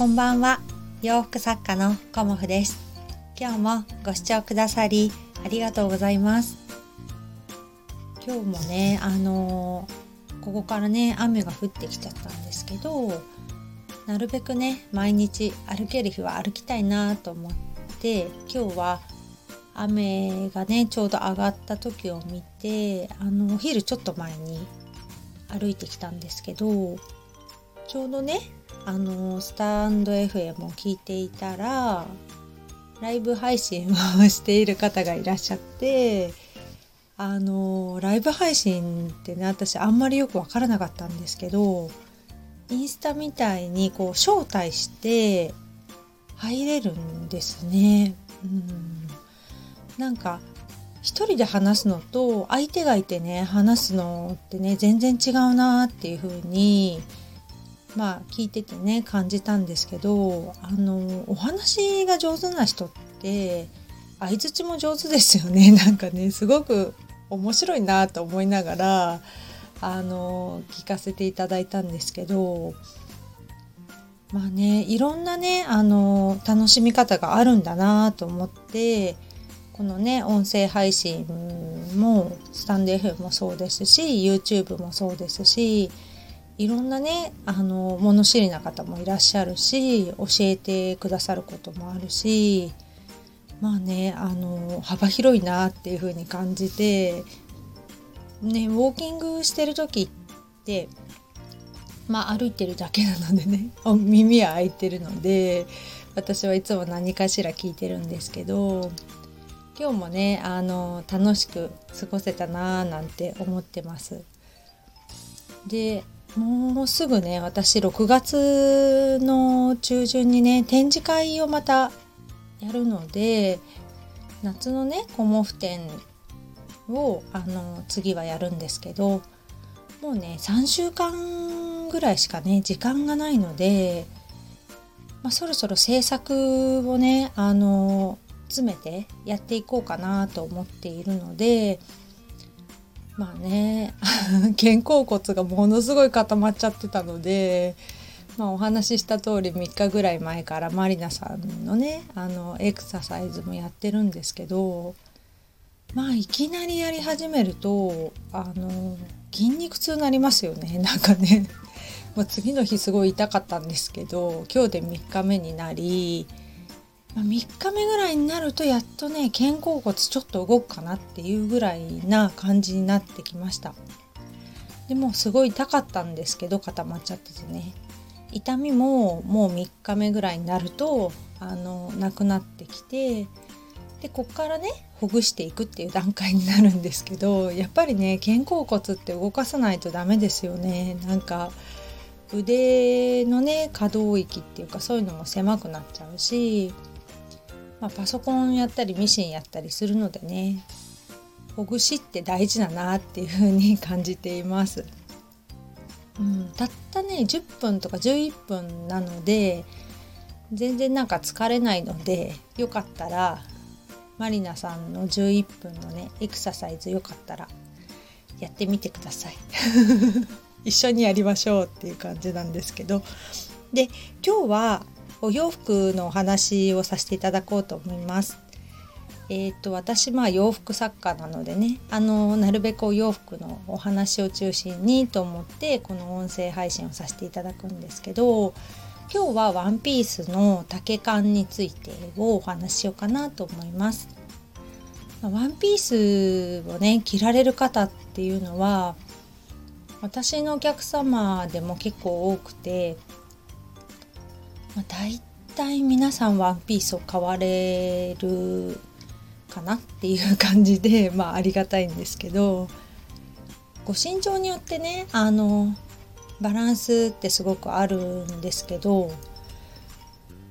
こんばんは。洋服作家のコモフです。今日もご視聴くださりありがとうございます。今日もねあのー、ここからね雨が降ってきちゃったんですけどなるべくね毎日歩ける日は歩きたいなと思って今日は雨がねちょうど上がった時を見てあのお昼ちょっと前に歩いてきたんですけどちょうどねあのスタンド FM を聞いていたらライブ配信をしている方がいらっしゃってあのライブ配信ってね私あんまりよく分からなかったんですけどインスタみたいにこう招待して入れるんですね。うんなんか一人で話すのと相手がいてね話すのってね全然違うなっていう風にまあ聞いててね感じたんですけどあのお話が上手な人って相づちも上手ですよね。なんかねすごく面白いなと思いながらあの聞かせていただいたんですけどまあねいろんなねあの楽しみ方があるんだなと思ってこのね音声配信もスタンド FM もそうですし YouTube もそうですしいろんなねあの物知りな方もいらっしゃるし教えてくださることもあるしまあねあの幅広いなっていう風に感じてねウォーキングしてる時ってまあ歩いてるだけなのでね 耳は開いてるので私はいつも何かしら聞いてるんですけど今日もねあの楽しく過ごせたなーなんて思ってます。でもうすぐね私6月の中旬にね展示会をまたやるので夏のねコモフ展をあの次はやるんですけどもうね3週間ぐらいしかね時間がないので、まあ、そろそろ制作をねあの詰めてやっていこうかなと思っているのでまあね 肩甲骨がものすごい固まっちゃってたので、まあ、お話しした通り3日ぐらい前からまりなさんのねあのエクササイズもやってるんですけどまあいきなりやり始めるとあの筋肉痛になりますよね なんかね。もう次の日すごい痛かったんですけど今日で3日目になりまあ、3日目ぐらいになるとやっとね肩甲骨ちょっと動くかなっていうぐらいな感じになってきました。でもすごい痛かったんですけど固まっちゃっててね。痛みももう3日目ぐらいになるとあのなくなってきてでこっからねほぐしていくっていう段階になるんですけどやっぱりね肩甲骨って動かさないとダメですよね。なんか腕のね可動域っていうかそういうのも狭くなっちゃうしまあ、パソコンやったりミシンやったりするのでねほぐしって大事だなっていう風に感じています。うん、たったね10分とか11分なので全然なんか疲れないのでよかったらマリナさんの11分のねエクササイズよかったらやってみてください 一緒にやりましょうっていう感じなんですけどで今日はお洋服のお話をさせていただこうと思います。えーと、私まあ洋服作家なのでねあのなるべくお洋服のお話を中心にと思ってこの音声配信をさせていただくんですけど今日はワンピースの丈感についてをお話ししようかなと思います。ワンピースをね着られる方っていうのは私のお客様でも結構多くて、大体皆さんワンピースを買われるかなっていう感じで、まあ、ありがたいんですけどご身長によってねあのバランスってすごくあるんですけど、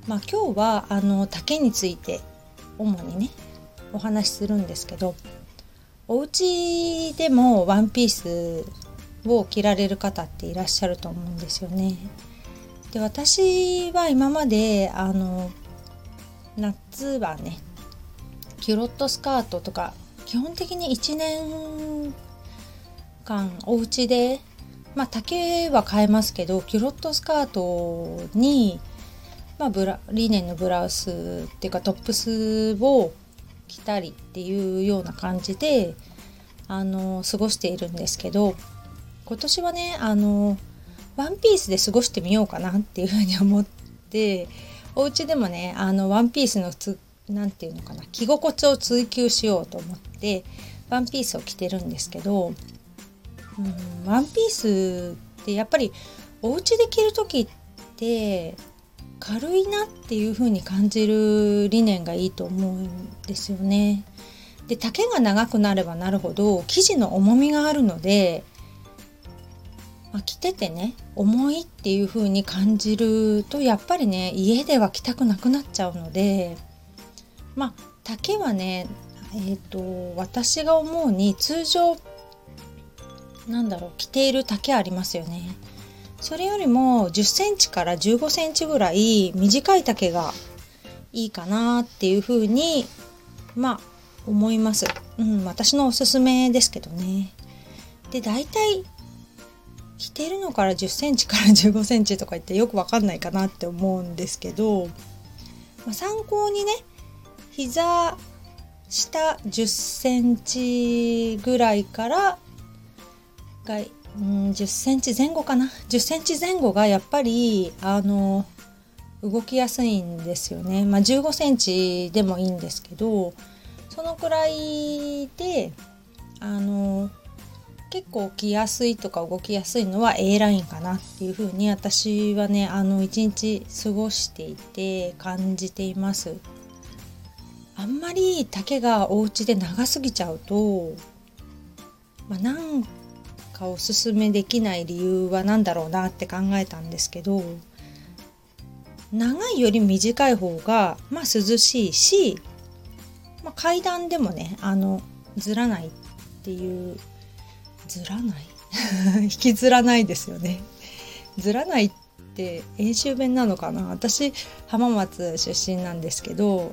まあ、今日はあの丈について主にねお話しするんですけどお家でもワンピースを着られる方っていらっしゃると思うんですよね。で私は今まであの夏はねキュロットスカートとか基本的に1年間お家でまあ丈は変えますけどキュロットスカートにまあ、ブラリネンのブラウスっていうかトップスを着たりっていうような感じであの過ごしているんですけど今年はねあのワンピースで過ごしてみようかなっていうふうに思ってお家でもねあのワンピースの何て言うのかな着心地を追求しようと思ってワンピースを着てるんですけど、うん、ワンピースってやっぱりお家で着る時って軽いなっていう風に感じる理念がいいと思うんですよね。で丈が長くなればなるほど生地の重みがあるので、まあ、着ててね重いっていう風に感じるとやっぱりね家では着たくなくなっちゃうのでまあ丈はねえっ、ー、と私が思うに通常なんだろう着ている丈ありますよね。それよりも10センチから15センチぐらい短い丈がいいかなっていうふうにまあ思います。うん、私のおすすめですけどね。で、大体着てるのから10センチから15センチとか言ってよくわかんないかなって思うんですけど、まあ、参考にね、膝下10センチぐらいからがうん10センチ前後かな10センチ前後がやっぱりあの動きやすいんですよね。まあ、15センチでもいいんですけどそのくらいであの結構着やすいとか動きやすいのは A ラインかなっていう風に私はねあの一日過ごしていて感じています。あんまり丈がお家で長すぎちゃうと、まあ、なんかおすすめできない理由は何だろうなって考えたんですけど長いより短い方がまあ涼しいし、まあ、階段でもねあのずらないっていうずらない？引きずらないですよね。ずらないって演習弁なのかな？私浜松出身なんですけど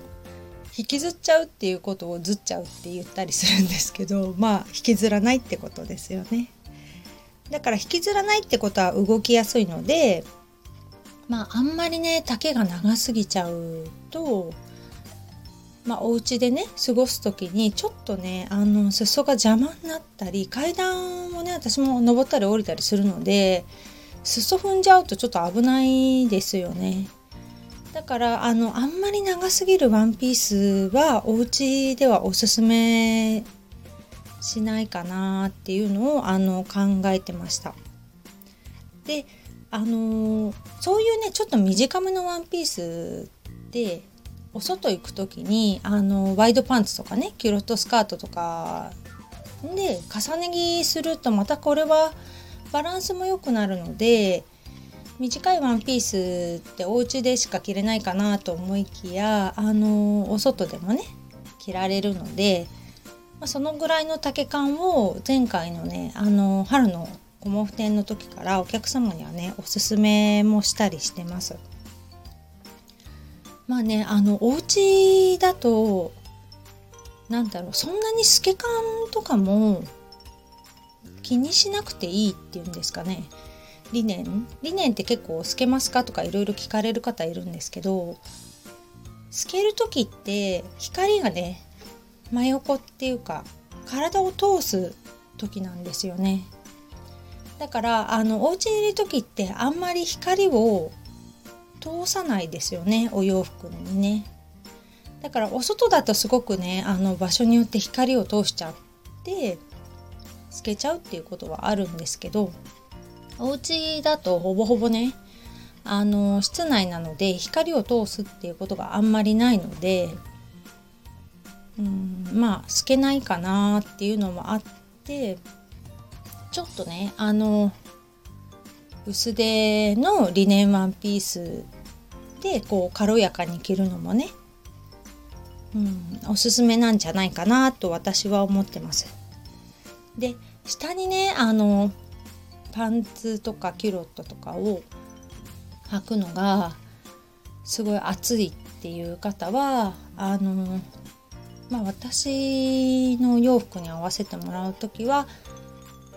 引きずっちゃうっていうことをずっちゃうって言ったりするんですけどまあ引きずらないってことですよね。だから引きずらないってことは動きやすいのでまああんまりね丈が長すぎちゃうとまあお家でね過ごす時にちょっとねあの裾が邪魔になったり階段をね私も登ったり降りたりするので裾踏んじゃうとちょっと危ないですよね。だからあのあんまり長すぎるワンピースはお家ではおすすめしないかなっていうのをあの考えてました。であのそういうねちょっと短めのワンピースでお外行く時にあのワイドパンツとかねキュロットスカートとかで重ね着するとまたこれはバランスも良くなるので短いワンピースってお家でしか着れないかなと思いきやあのお外でもね着られるのでま、そのぐらいの丈感を前回のねあの春のコモフ展の時からお客様にはねおすすめもしたりしてます。まあねあのお家だとなんだろうそんなに透け感とかも気にしなくていいっていうんですかね。理念理念って結構透けますかとかいろいろ聞かれる方いるんですけど透ける時って光がね真横っていうか体を通す時なんですよね。だからあのお家にいる時ってあんまり光を通さないですよねお洋服にね。だからお外だとすごくねあの場所によって光を通しちゃって透けちゃうっていうことはあるんですけどお家だとほぼほぼねあの室内なので光を通すっていうことがあんまりないのでうんまあ透けないかなっていうのもあってちょっとねあの薄手のリネンワンピースでこう軽やかに着るのもね、うん、おすすめなんじゃないかなと私は思ってます。で下にねあのパンツとかキュロットとかを履くのがすごい暑いっていう方はあのまあ、私の洋服に合わせてもらう時は、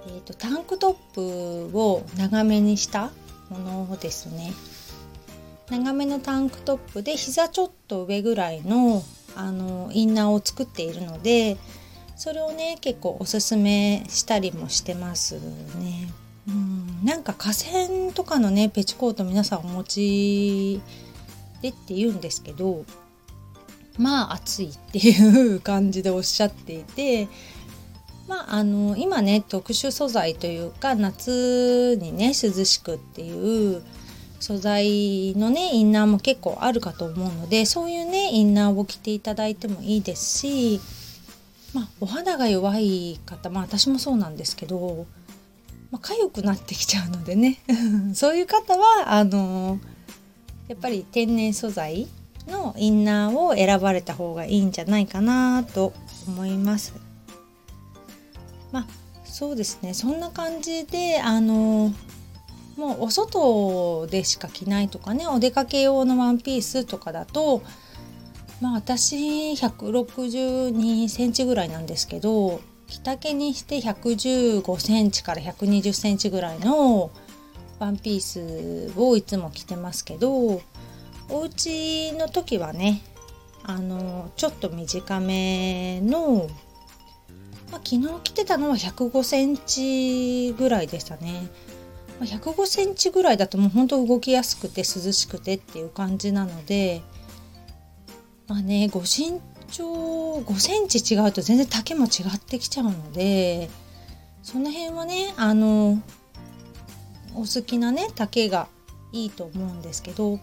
えーと、タンクトップを長めにしたものですね。長めのタンクトップで膝ちょっと上ぐらいのあのインナーを作っているのでそれをね結構おすすめしたりもしてますね。うんなんか河川とかのねペチコート皆さんお持ちでって言うんですけどまあ暑いっていう感じでおっしゃっていてまああの今ね特殊素材というか夏にね涼しくっていう素材のねインナーも結構あるかと思うのでそういうねインナーを着ていただいてもいいですしまあお肌が弱い方まあ私もそうなんですけどまあ、痒くなってきちゃうのでね そういう方はあのやっぱり天然素材のインナーを選ばれた方がいいんじゃないかなと思います。まあそうですねそんな感じであのもうお外でしか着ないとかねお出かけ用のワンピースとかだとまあ私162センチぐらいなんですけど着丈にして115センチから120センチぐらいのワンピースをいつも着てますけどお家の時はねあのちょっと短めの、まあ、昨日着てたのは105センチぐらいでしたね。105センチぐらいだともうほんと動きやすくて涼しくてっていう感じなのでまあねご身長5センチ違うと全然丈も違ってきちゃうのでその辺はねあのお好きなね丈がいいと思うんですけど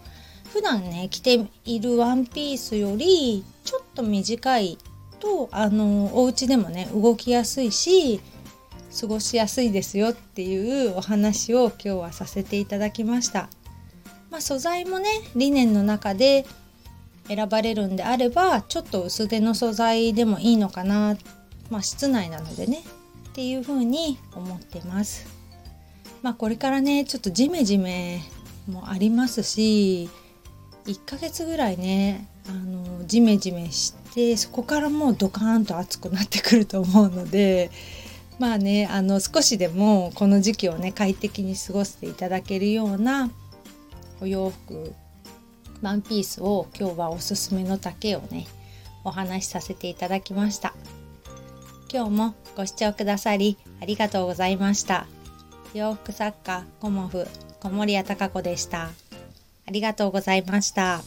普段ね着ているワンピースよりちょっと短いとあのお家でもね動きやすいし過ごしやすいですよっていうお話を今日はさせていただきました。まあ、素材もねリネンの中で選ばれるんであればちょっと薄手の素材でもいいのかな。まあ室内なのでね。っていう風に思ってます。まあこれからねちょっとジメジメもありますし1ヶ月ぐらいねあのジメジメしてそこからもうドカーンと暑くなってくると思うのでまあねあの少しでもこの時期をね快適に過ごしていただけるようなお洋服ワンピースを今日はおすすめの丈をねお話しさせていただきました。今日もご視聴くださりありがとうございました。洋服作家コモフ小森屋隆子でした。ありがとうございました。